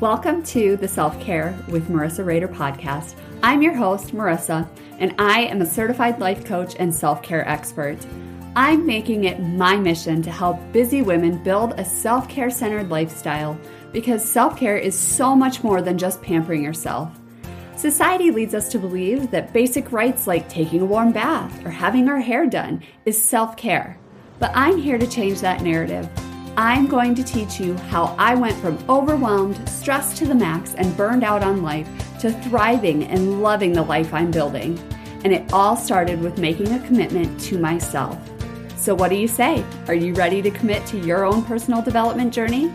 Welcome to the Self Care with Marissa Rader podcast. I'm your host, Marissa, and I am a certified life coach and self care expert. I'm making it my mission to help busy women build a self care centered lifestyle because self care is so much more than just pampering yourself. Society leads us to believe that basic rights like taking a warm bath or having our hair done is self care. But I'm here to change that narrative. I'm going to teach you how I went from overwhelmed, stressed to the max, and burned out on life to thriving and loving the life I'm building. And it all started with making a commitment to myself. So, what do you say? Are you ready to commit to your own personal development journey?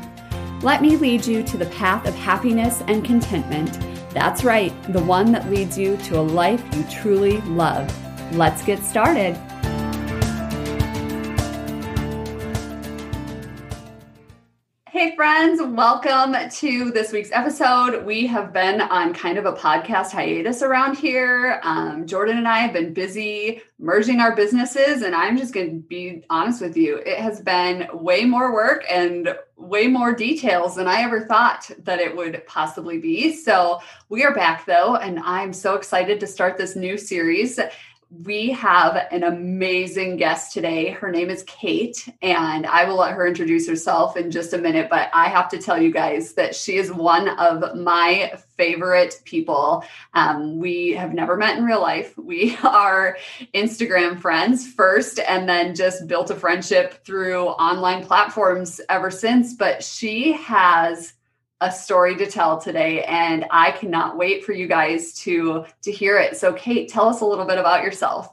Let me lead you to the path of happiness and contentment. That's right, the one that leads you to a life you truly love. Let's get started. Hey, friends, welcome to this week's episode. We have been on kind of a podcast hiatus around here. Um, Jordan and I have been busy merging our businesses, and I'm just going to be honest with you. It has been way more work and way more details than I ever thought that it would possibly be. So, we are back though, and I'm so excited to start this new series we have an amazing guest today. Her name is Kate, and I will let her introduce herself in just a minute. But I have to tell you guys that she is one of my favorite people. Um, we have never met in real life. We are Instagram friends first, and then just built a friendship through online platforms ever since. But she has a story to tell today and I cannot wait for you guys to to hear it. So Kate, tell us a little bit about yourself.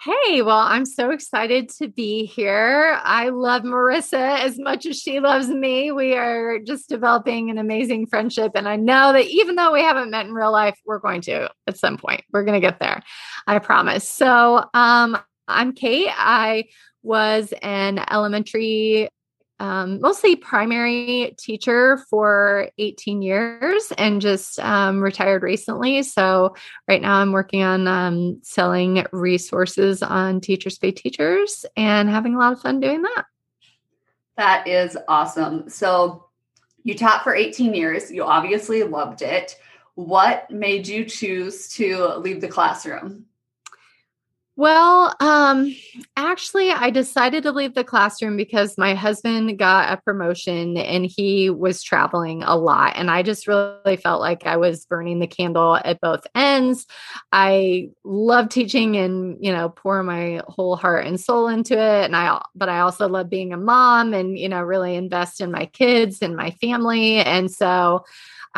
Hey, well, I'm so excited to be here. I love Marissa as much as she loves me. We are just developing an amazing friendship. And I know that even though we haven't met in real life, we're going to at some point. We're going to get there. I promise. So, um, I'm Kate. I was an elementary um, mostly primary teacher for 18 years and just um, retired recently. So, right now I'm working on um, selling resources on Teachers Pay Teachers and having a lot of fun doing that. That is awesome. So, you taught for 18 years, you obviously loved it. What made you choose to leave the classroom? Well, um, actually, I decided to leave the classroom because my husband got a promotion and he was traveling a lot. And I just really felt like I was burning the candle at both ends. I love teaching and, you know, pour my whole heart and soul into it. And I, but I also love being a mom and, you know, really invest in my kids and my family. And so,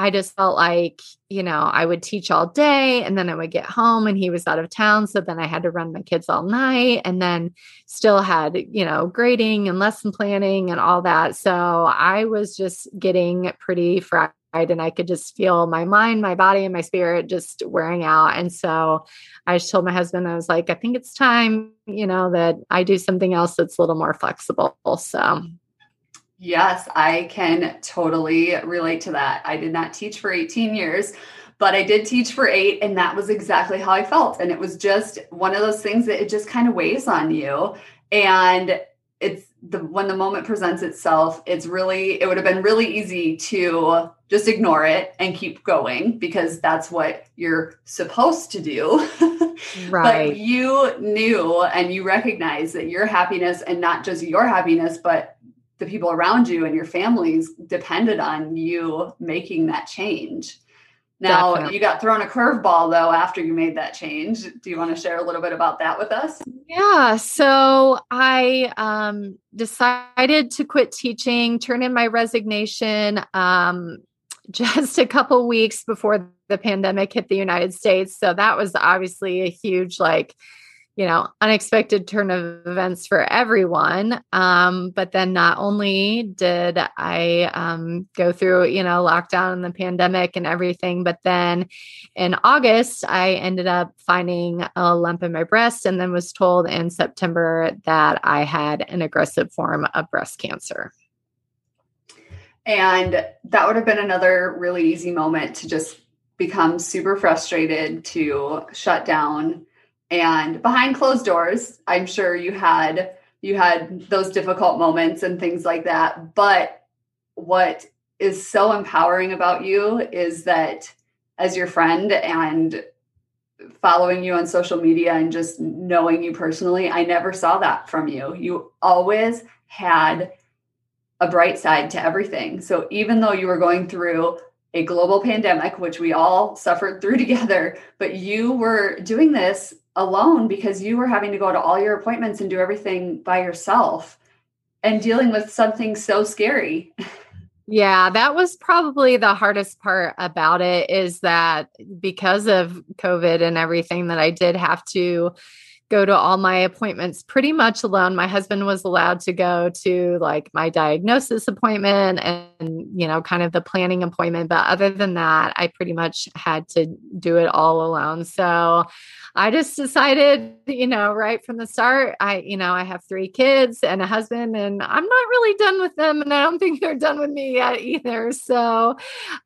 I just felt like, you know, I would teach all day and then I would get home and he was out of town. So then I had to run my kids all night and then still had, you know, grading and lesson planning and all that. So I was just getting pretty fried and I could just feel my mind, my body, and my spirit just wearing out. And so I just told my husband, I was like, I think it's time, you know, that I do something else that's a little more flexible. So Yes, I can totally relate to that. I did not teach for 18 years, but I did teach for eight, and that was exactly how I felt. And it was just one of those things that it just kind of weighs on you. And it's the when the moment presents itself, it's really, it would have been really easy to just ignore it and keep going because that's what you're supposed to do. Right. but you knew and you recognized that your happiness and not just your happiness, but the people around you and your families depended on you making that change. Now, Definitely. you got thrown a curveball though after you made that change. Do you want to share a little bit about that with us? Yeah. So I um, decided to quit teaching, turn in my resignation um, just a couple weeks before the pandemic hit the United States. So that was obviously a huge, like, you know, unexpected turn of events for everyone. Um, but then not only did I um, go through, you know, lockdown and the pandemic and everything, but then in August, I ended up finding a lump in my breast and then was told in September that I had an aggressive form of breast cancer. And that would have been another really easy moment to just become super frustrated, to shut down and behind closed doors i'm sure you had you had those difficult moments and things like that but what is so empowering about you is that as your friend and following you on social media and just knowing you personally, I never saw that from you. You always had a bright side to everything. So even though you were going through a global pandemic, which we all suffered through together, but you were doing this alone because you were having to go to all your appointments and do everything by yourself and dealing with something so scary. Yeah, that was probably the hardest part about it is that because of COVID and everything that I did have to go to all my appointments pretty much alone. My husband was allowed to go to like my diagnosis appointment and, you know, kind of the planning appointment. But other than that, I pretty much had to do it all alone. So I just decided, you know, right from the start, I, you know, I have three kids and a husband, and I'm not really done with them. And I don't think they're done with me yet either. So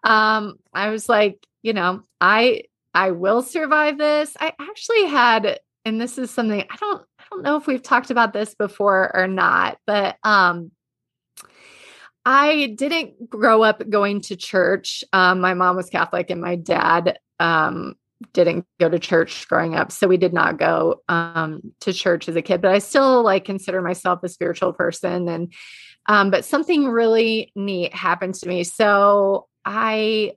um, I was like, you know, I, I will survive this. I actually had and this is something I don't I don't know if we've talked about this before or not, but um I didn't grow up going to church. Um, my mom was Catholic and my dad um, didn't go to church growing up. So we did not go um, to church as a kid, but I still like consider myself a spiritual person. And, um, but something really neat happened to me. So I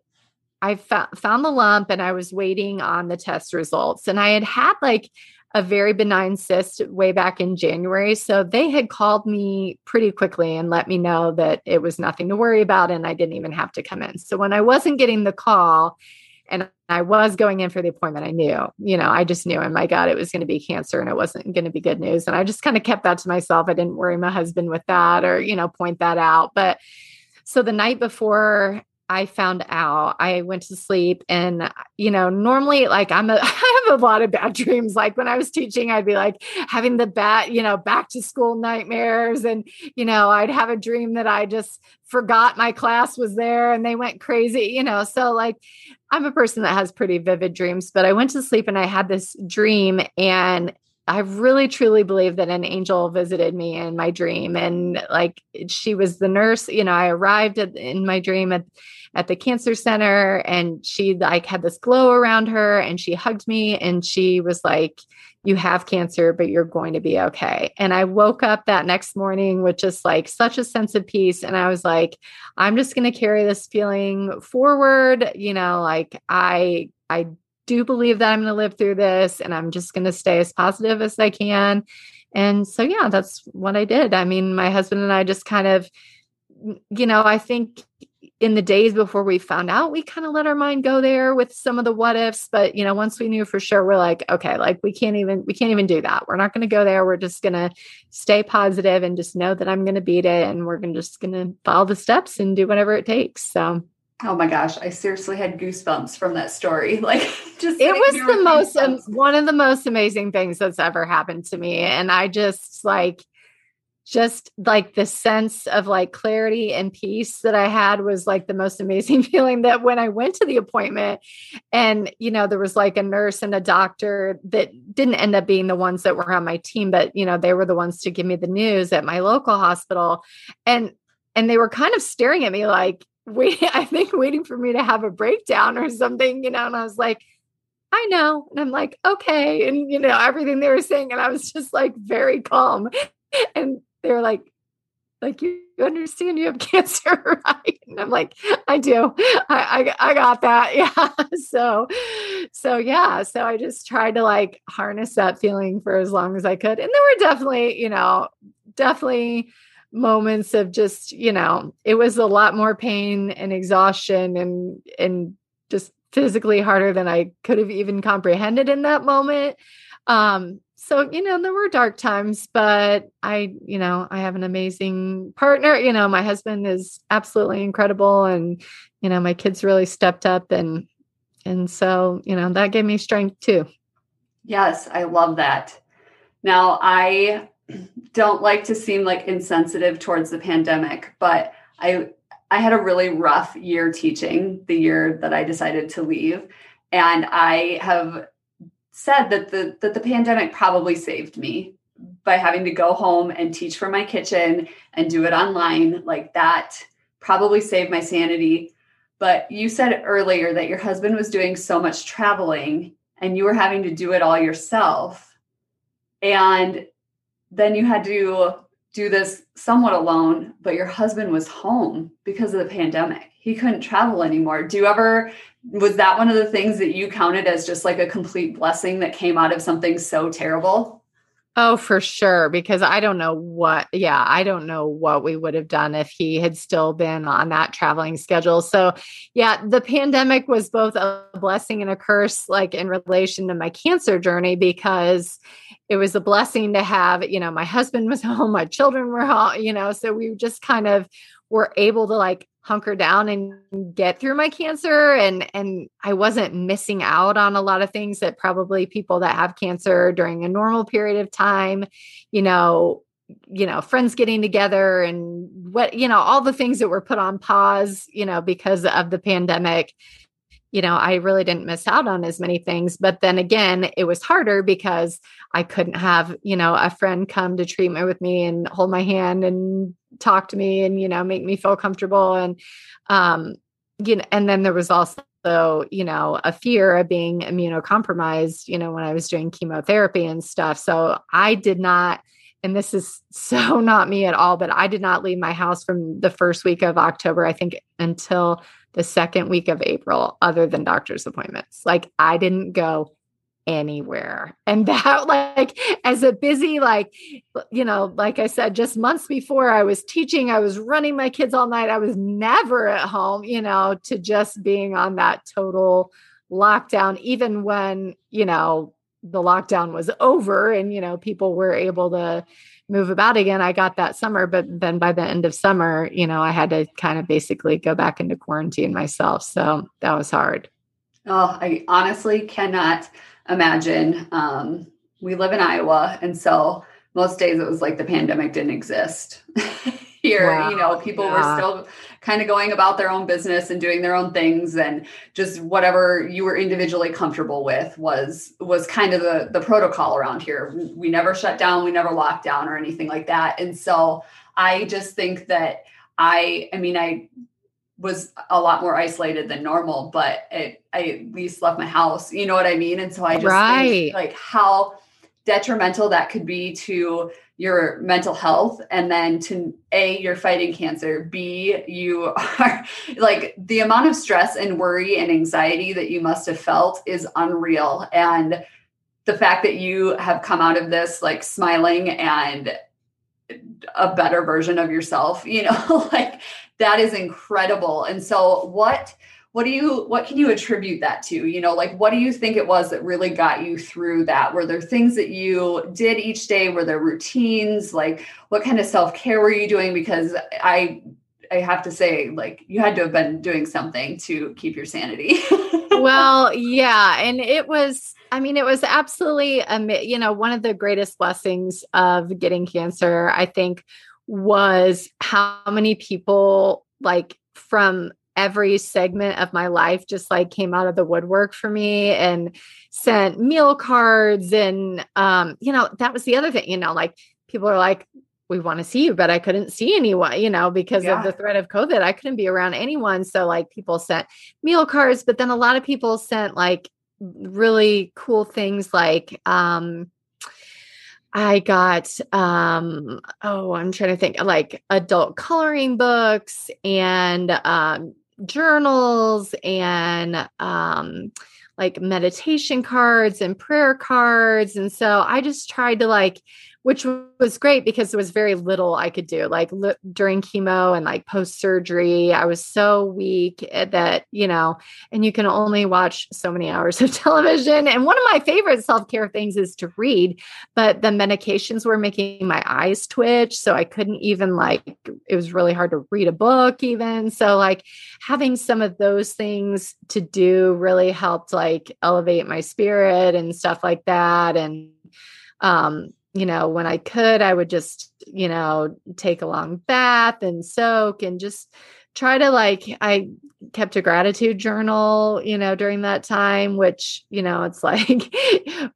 I found the lump and I was waiting on the test results. And I had had like a very benign cyst way back in January. So they had called me pretty quickly and let me know that it was nothing to worry about and I didn't even have to come in. So when I wasn't getting the call and I was going in for the appointment, I knew, you know, I just knew, and my God, it was going to be cancer and it wasn't going to be good news. And I just kind of kept that to myself. I didn't worry my husband with that or, you know, point that out. But so the night before I found out. I went to sleep and uh, you know, normally like I'm a I have a lot of bad dreams. Like when I was teaching, I'd be like having the bat, you know, back to school nightmares and you know, I'd have a dream that I just forgot my class was there and they went crazy, you know. So like I'm a person that has pretty vivid dreams, but I went to sleep and I had this dream and I really truly believe that an angel visited me in my dream. And like she was the nurse, you know, I arrived at, in my dream at at the cancer center and she like had this glow around her and she hugged me and she was like you have cancer but you're going to be okay. And i woke up that next morning with just like such a sense of peace. And i was like i'm just going to carry this feeling forward. You know like i i do believe that i'm going to live through this and i'm just going to stay as positive as i can and so yeah that's what i did i mean my husband and i just kind of you know i think in the days before we found out, we kind of let our mind go there with some of the what ifs. But you know, once we knew for sure, we're like, okay, like we can't even we can't even do that. We're not going to go there. We're just going to stay positive and just know that I'm going to beat it, and we're gonna, just going to follow the steps and do whatever it takes. So. Oh my gosh, I seriously had goosebumps from that story. Like just It was the most um, one of the most amazing things that's ever happened to me and I just like just like the sense of like clarity and peace that I had was like the most amazing feeling that when I went to the appointment and you know there was like a nurse and a doctor that didn't end up being the ones that were on my team but you know they were the ones to give me the news at my local hospital and and they were kind of staring at me like waiting I think waiting for me to have a breakdown or something you know and I was like I know. And I'm like, okay. And, you know, everything they were saying. And I was just like very calm. And they were like, like you understand you have cancer, right? And I'm like, I do. I, I, I got that. Yeah. So, so yeah. So I just tried to like harness that feeling for as long as I could. And there were definitely, you know, definitely moments of just, you know, it was a lot more pain and exhaustion and and just physically harder than I could have even comprehended in that moment. Um, so you know there were dark times but i you know i have an amazing partner. You know my husband is absolutely incredible and you know my kids really stepped up and and so you know that gave me strength too. Yes i love that. Now i don't like to seem like insensitive towards the pandemic but i i had a really rough year teaching the year that i decided to leave and i have said that the that the pandemic probably saved me by having to go home and teach from my kitchen and do it online like that probably saved my sanity. But you said earlier that your husband was doing so much traveling and you were having to do it all yourself. And then you had to do this somewhat alone, but your husband was home because of the pandemic. He couldn't travel anymore. Do you ever, was that one of the things that you counted as just like a complete blessing that came out of something so terrible? Oh, for sure. Because I don't know what, yeah, I don't know what we would have done if he had still been on that traveling schedule. So, yeah, the pandemic was both a blessing and a curse, like in relation to my cancer journey, because it was a blessing to have, you know, my husband was home, my children were home, you know, so we just kind of were able to like hunker down and get through my cancer and and I wasn't missing out on a lot of things that probably people that have cancer during a normal period of time, you know, you know, friends getting together and what, you know, all the things that were put on pause, you know, because of the pandemic. You know, I really didn't miss out on as many things. But then again, it was harder because I couldn't have, you know, a friend come to treatment with me and hold my hand and talk to me and you know make me feel comfortable and um you know and then there was also you know a fear of being immunocompromised you know when i was doing chemotherapy and stuff so i did not and this is so not me at all but i did not leave my house from the first week of october i think until the second week of april other than doctor's appointments like i didn't go anywhere. And that, like, as a busy, like, you know, like I said, just months before I was teaching, I was running my kids all night. I was never at home, you know, to just being on that total lockdown, even when, you know, the lockdown was over and, you know, people were able to move about again. I got that summer, but then by the end of summer, you know, I had to kind of basically go back into quarantine myself. So that was hard. Oh, I honestly cannot imagine. Um, we live in Iowa, and so most days it was like the pandemic didn't exist. Here, wow. you know, people yeah. were still kind of going about their own business and doing their own things and just whatever you were individually comfortable with was was kind of the the protocol around here. We never shut down, we never locked down or anything like that. And so I just think that I I mean I was a lot more isolated than normal, but it, I at least left my house. You know what I mean? And so I just right. think like how detrimental that could be to your mental health and then to a you're fighting cancer b you are like the amount of stress and worry and anxiety that you must have felt is unreal. And the fact that you have come out of this like smiling and a better version of yourself you know like that is incredible. And so what what do you what can you attribute that to? You know like what do you think it was that really got you through that? Were there things that you did each day? Were there routines? Like what kind of self-care were you doing? Because i i have to say like you had to have been doing something to keep your sanity. Well yeah and it was I mean, it was absolutely, you know, one of the greatest blessings of getting cancer, I think, was how many people, like, from every segment of my life, just like came out of the woodwork for me and sent meal cards. And, um, you know, that was the other thing, you know, like, people are like, we want to see you, but I couldn't see anyone, you know, because yeah. of the threat of COVID. I couldn't be around anyone. So, like, people sent meal cards, but then a lot of people sent like really cool things like um I got um oh I'm trying to think like adult coloring books and um journals and um like meditation cards and prayer cards. And so I just tried to like which was great because there was very little I could do. Like during chemo and like post surgery, I was so weak eh, that, you know, and you can only watch so many hours of television. And one of my favorite self care things is to read, but the medications were making my eyes twitch. So I couldn't even like, it was really hard to read a book, even. So, like, having some of those things to do really helped like elevate my spirit and stuff like that. And, um you know, when I could, I would just, you know, take a long bath and soak and just try to like, I kept a gratitude journal, you know, during that time, which, you know, it's like,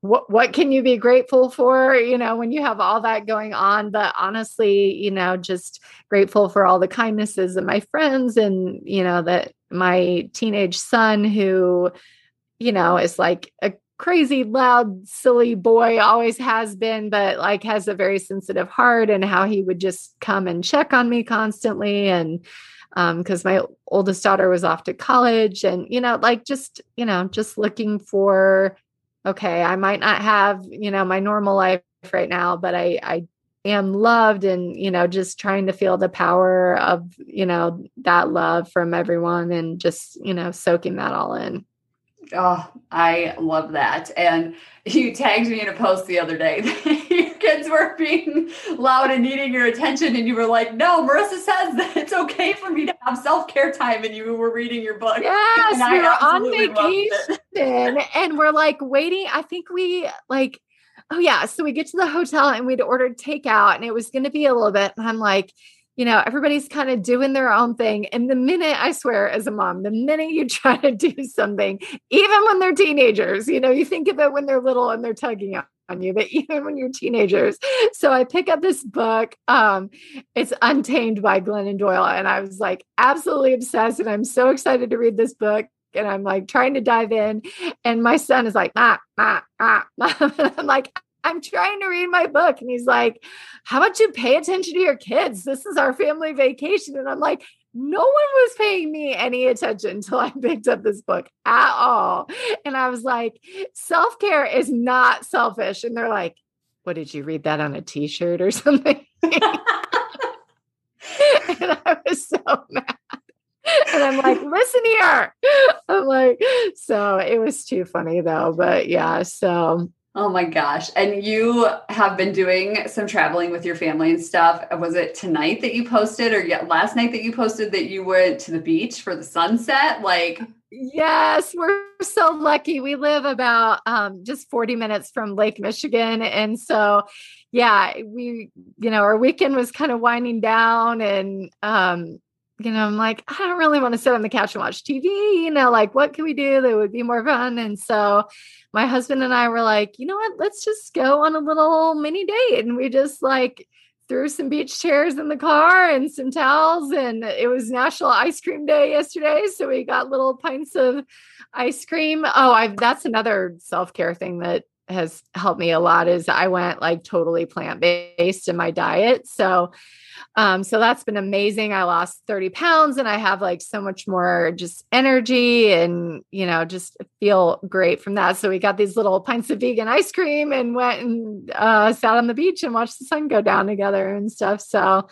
what, what can you be grateful for, you know, when you have all that going on? But honestly, you know, just grateful for all the kindnesses of my friends and, you know, that my teenage son who, you know, is like a crazy loud silly boy always has been but like has a very sensitive heart and how he would just come and check on me constantly and because um, my oldest daughter was off to college and you know like just you know just looking for okay i might not have you know my normal life right now but i i am loved and you know just trying to feel the power of you know that love from everyone and just you know soaking that all in Oh, I love that. And you tagged me in a post the other day that your kids were being loud and needing your attention. And you were like, no, Marissa says that it's okay for me to have self care time. And you were reading your book. Yes, and we were on vacation and we're like waiting. I think we like, oh, yeah. So we get to the hotel and we'd ordered takeout and it was going to be a little bit. And I'm like, you know, everybody's kind of doing their own thing. And the minute I swear, as a mom, the minute you try to do something, even when they're teenagers, you know, you think of it when they're little and they're tugging on you, but even when you're teenagers. So I pick up this book. Um, it's Untamed by Glennon Doyle. And I was like absolutely obsessed. And I'm so excited to read this book and I'm like trying to dive in. And my son is like, ah, ah, ah. I'm like, I'm trying to read my book. And he's like, How about you pay attention to your kids? This is our family vacation. And I'm like, no one was paying me any attention until I picked up this book at all. And I was like, self care is not selfish. And they're like, what did you read that on a t shirt or something? and I was so mad. And I'm like, listen here. I'm like, so it was too funny though. But yeah, so Oh my gosh. And you have been doing some traveling with your family and stuff. Was it tonight that you posted or yet last night that you posted that you went to the beach for the sunset? Like Yes, we're so lucky. We live about um, just 40 minutes from Lake Michigan. And so, yeah, we, you know, our weekend was kind of winding down and, um, you know, I'm like, I don't really want to sit on the couch and watch TV. You know, like, what can we do that would be more fun? And so my husband and I were like, you know what? Let's just go on a little mini date. And we just like threw some beach chairs in the car and some towels. And it was National Ice Cream Day yesterday. So we got little pints of ice cream. Oh, I that's another self care thing that has helped me a lot is I went like totally plant based in my diet. So um, so that's been amazing. I lost 30 pounds and I have like so much more just energy and, you know, just feel great from that. So we got these little pints of vegan ice cream and went and uh, sat on the beach and watched the sun go down together and stuff. So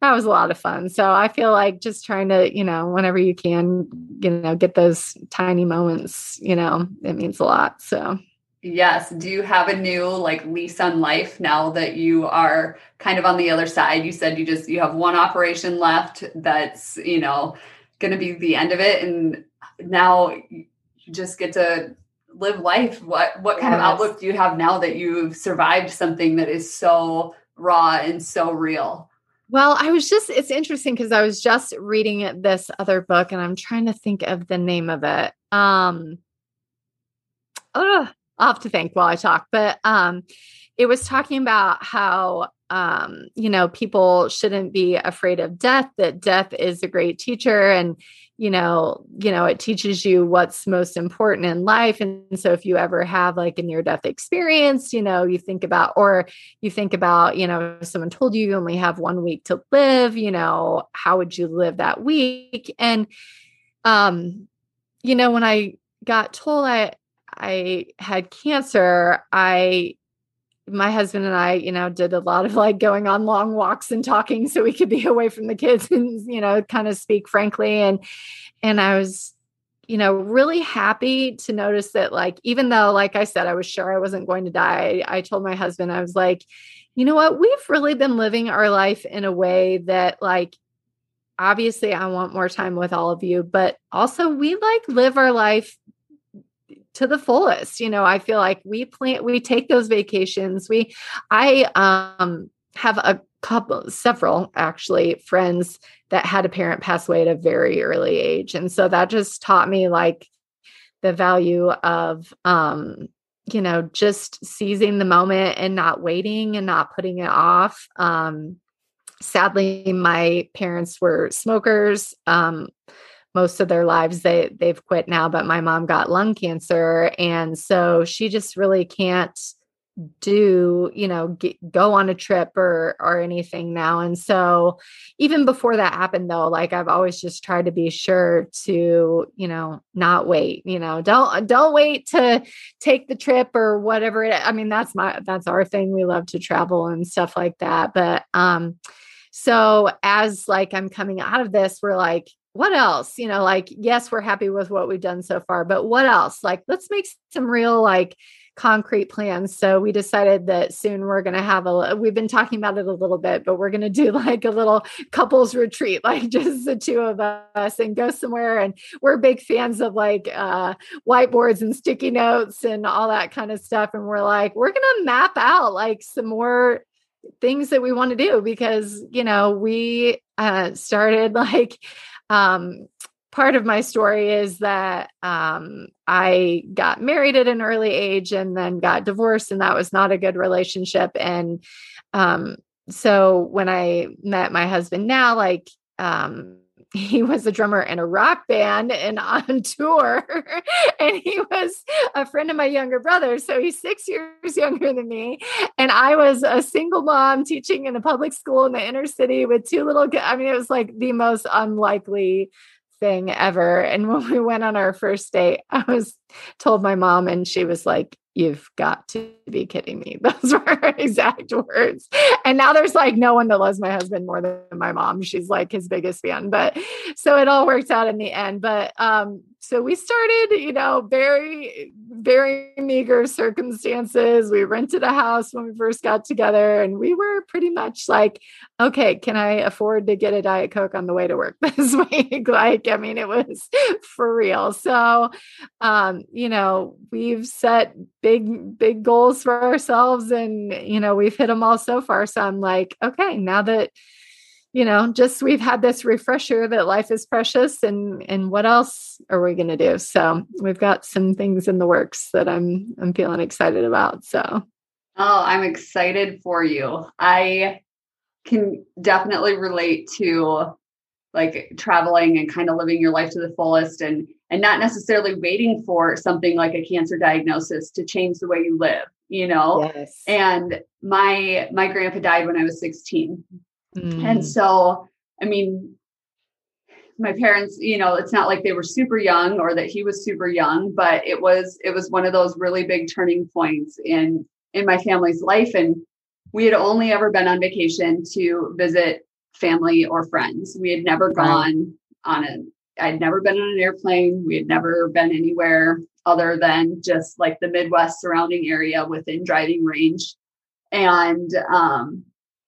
that was a lot of fun. So I feel like just trying to, you know, whenever you can, you know, get those tiny moments, you know, it means a lot. So. Yes. Do you have a new like lease on life now that you are kind of on the other side? You said you just you have one operation left that's, you know, going to be the end of it and now you just get to live life. What what kind yes. of outlook do you have now that you've survived something that is so raw and so real? Well, I was just, it's interesting because I was just reading this other book and I'm trying to think of the name of it. Um, oh, I'll have to think while I talk, but um, it was talking about how um, you know people shouldn't be afraid of death. That death is a great teacher, and you know, you know, it teaches you what's most important in life. And so, if you ever have like a near death experience, you know, you think about, or you think about, you know, someone told you you only have one week to live. You know, how would you live that week? And um, you know, when I got told I I had cancer, I my husband and I, you know, did a lot of like going on long walks and talking so we could be away from the kids and, you know, kind of speak frankly. And and I was, you know, really happy to notice that like, even though, like I said, I was sure I wasn't going to die, I told my husband, I was like, you know what, we've really been living our life in a way that like obviously I want more time with all of you, but also we like live our life to the fullest. You know, I feel like we plan, we take those vacations. We, I um, have a couple, several actually friends that had a parent pass away at a very early age. And so that just taught me like the value of, um, you know, just seizing the moment and not waiting and not putting it off. Um, sadly, my parents were smokers. Um, most of their lives they they've quit now but my mom got lung cancer. And so she just really can't do you know get, go on a trip or or anything now. And so even before that happened though like i've always just tried to be sure to you know not wait you know don't don't wait to take the trip or whatever it, i mean that's my that's our thing. We love to travel and stuff like that. But um so as like i'm coming out of this we're like what else you know like yes we're happy with what we've done so far but what else like let's make some real like concrete plans. So we decided that soon we're going to have a, we've been talking about it a little bit, but we're going to do like a little couples retreat, like just the two of us and go somewhere. And we're big fans of like uh, whiteboards and sticky notes and all that kind of stuff. And we're like, we're going to map out like some more things that we want to do because, you know, we uh, started like, um, part of my story is that um, I got married at an early age and then got divorced, and that was not a good relationship. And um, so when I met my husband now, like, um, he was a drummer in a rock band and on tour and he was a friend of my younger brother so he's six years younger than me. And i was a single mom teaching in a public school in the inner city with two little i mean it was like the most unlikely thing ever. And when we went on our first date, I was told my mom, and she was like, You've got to be kidding me. Those were her exact words. And now there's like no one that loves my husband more than my mom. She's like his biggest fan. But so it all worked out in the end. But um, so we started, you know, very, very meager circumstances. We rented a house when we first got together, and we were pretty much like, okay, can I afford to get a Diet Coke on the way to work this week? like, I mean, it was for real. So, um, you know, we've set big, big goals for ourselves, and, you know, we've hit them all so far. So I'm like, okay, now that, you know just we've had this refresher that life is precious and and what else are we going to do? So we've got some things in the works that i'm i'm feeling excited about so. Oh i'm excited for you. I can definitely relate to like traveling and kind of living your life to the fullest and and not necessarily waiting for something like a cancer diagnosis to change the way you live you know? Yes. and my my grandpa died when i was 16 Mm. And so, I mean, my parents, you know, it's not like they were super young or that he was super young, but it was it was one of those really big turning points in in my family's life and we had only ever been on vacation to visit family or friends. We had never gone on a I'd never been on an airplane. We had never been anywhere other than just like the Midwest surrounding area within driving range. And um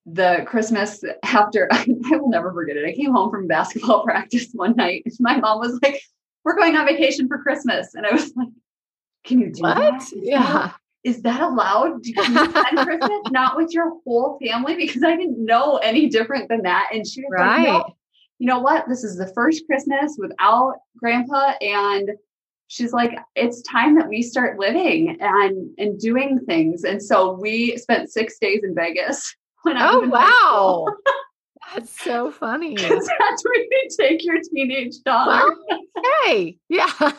the Christmas after, I, I will never forget it. I came home from basketball practice one night. And My mom was like, We're going on vacation for Christmas. And I was like, Can you do what? that? Yeah. Is that allowed? Do you spend Christmas not with your whole family? Because I didn't know any different than that. And she was right. like, no, you know what? This is the first Christmas without grandpa. And she's like, it's time that we start living and and doing things. And so we spent six days in Vegas when I oh, wow. That's so funny. Because that's where you take your teenage dog. Well, hey, yeah. but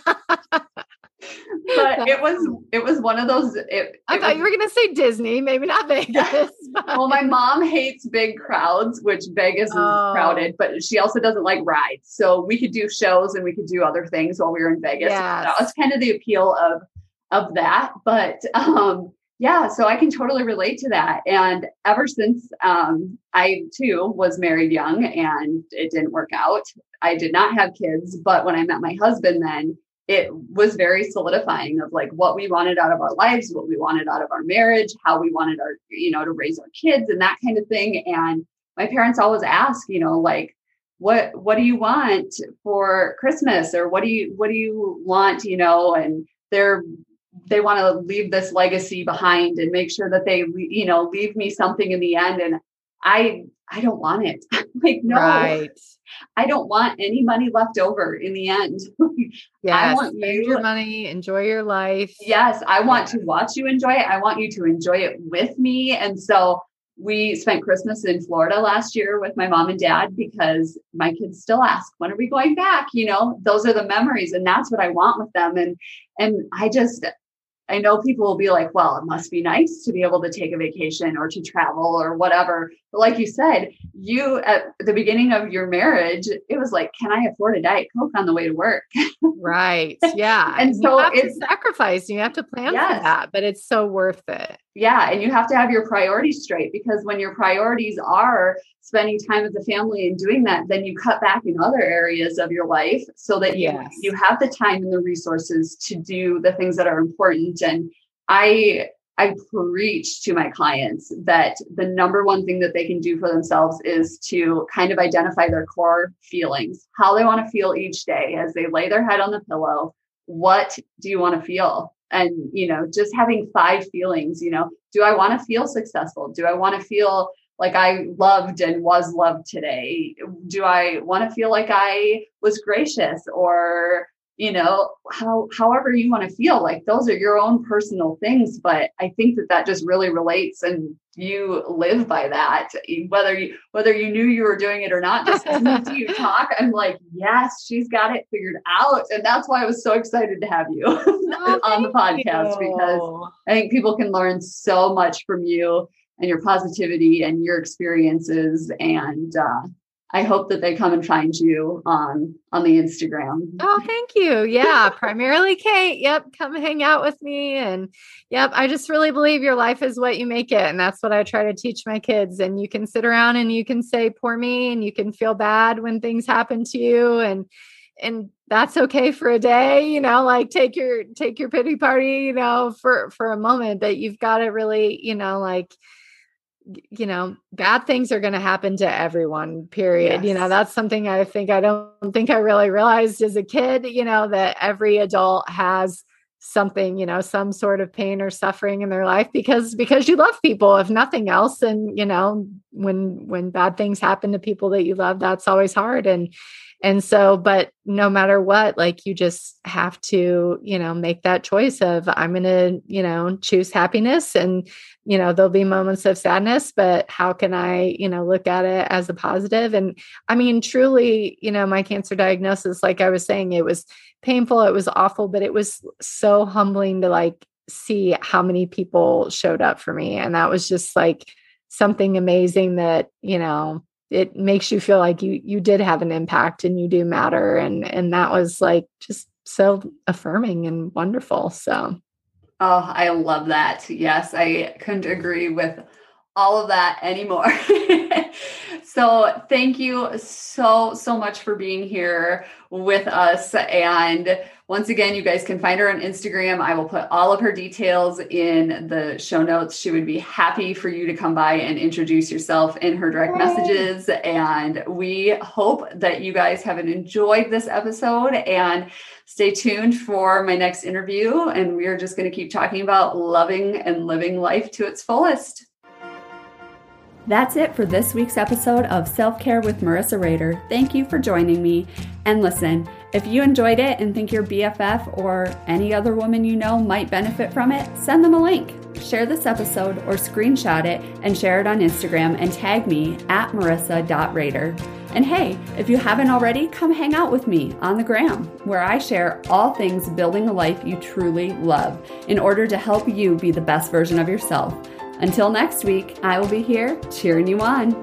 it was it was one of those. It, it I thought was, you were going to say Disney, maybe not Vegas. But. Well, my mom hates big crowds, which Vegas is oh. crowded, but she also doesn't like rides. So we could do shows and we could do other things while we were in Vegas. Yes. That was kind of the appeal of of that. But um, yeah, so I can totally relate to that. And ever since um, I too was married young and it didn't work out, I did not have kids. But when I met my husband, then it was very solidifying of like what we wanted out of our lives, what we wanted out of our marriage, how we wanted our, you know, to raise our kids and that kind of thing. And my parents always ask, you know, like, what what do you want for Christmas or what do you what do you want, you know, and they're they want to leave this legacy behind and make sure that they you know leave me something in the end. And i i don't want it. Like no right. i don't want any money left over in the end. Yes I want you, your money enjoy your life. Yes i want to watch you enjoy it. I want you to enjoy it with me. And so we spent Christmas in Florida last year with my mom and dad because my kids still ask, when are we going back? You know, those are the memories and that's what I want with them. And and I just I know people will be like, well, it must be nice to be able to take a vacation or to travel or whatever. But like you said, you at the beginning of your marriage, it was like, can I afford a Diet Coke on the way to work? right. Yeah. and so it's sacrifice. You have to plan yes. for that, but it's so worth it. Yeah. And you have to have your priorities straight because when your priorities are spending time with the family and doing that, then you cut back in other areas of your life so that you, yes. you have the time and the resources to do the things that are important. And I I preach to my clients that the number one thing that they can do for themselves is to kind of identify their core feelings, how they want to feel each day as they lay their head on the pillow. What do you want to feel? And, you know, just having five feelings, you know, do I want to feel successful? Do I want to feel like I loved and was loved today? Do I want to feel like I was gracious or you know how however you want to feel like those are your own personal things but i think that that just really relates and you live by that whether you whether you knew you were doing it or not just listening to you talk i'm like yes she's got it figured out and that's why i was so excited to have you oh, on the podcast you. because i think people can learn so much from you and your positivity and your experiences and uh, I hope that they come and find you on on the Instagram. Oh, thank you. Yeah, primarily Kate. Yep, come hang out with me and yep, I just really believe your life is what you make it and that's what I try to teach my kids and you can sit around and you can say poor me and you can feel bad when things happen to you and and that's okay for a day, you know, like take your take your pity party, you know, for for a moment, but you've got to really, you know, like you know bad things are going to happen to everyone period yes. you know that's something i think i don't think i really realized as a kid you know that every adult has something you know some sort of pain or suffering in their life because because you love people if nothing else and you know when when bad things happen to people that you love that's always hard and and so but no matter what like you just have to you know make that choice of i'm going to you know choose happiness and you know there'll be moments of sadness but how can i you know look at it as a positive? And i mean truly you know my cancer diagnosis like i was saying it was painful it was awful but it was so humbling to like see how many people showed up for me. And that was just like something amazing that you know it makes you feel like you you did have an impact and you do matter. And and that was like just so affirming and wonderful so. Oh i love that. Yes i couldn't agree with all of that anymore so thank you so so much for being here with us and once again, you guys can find her on Instagram. I will put all of her details in the show notes. She would be happy for you to come by and introduce yourself in her direct messages. And we hope that you guys have enjoyed this episode and stay tuned for my next interview. And we are just going to keep talking about loving and living life to its fullest. That's it for this week's episode of Self Care with Marissa Rader. Thank you for joining me. And listen, if you enjoyed it and think your BFF or any other woman you know might benefit from it, send them a link. Share this episode or screenshot it and share it on Instagram and tag me at marissa.rader. And hey, if you haven't already, come hang out with me on the gram, where I share all things building a life you truly love in order to help you be the best version of yourself. Until next week, I will be here cheering you on.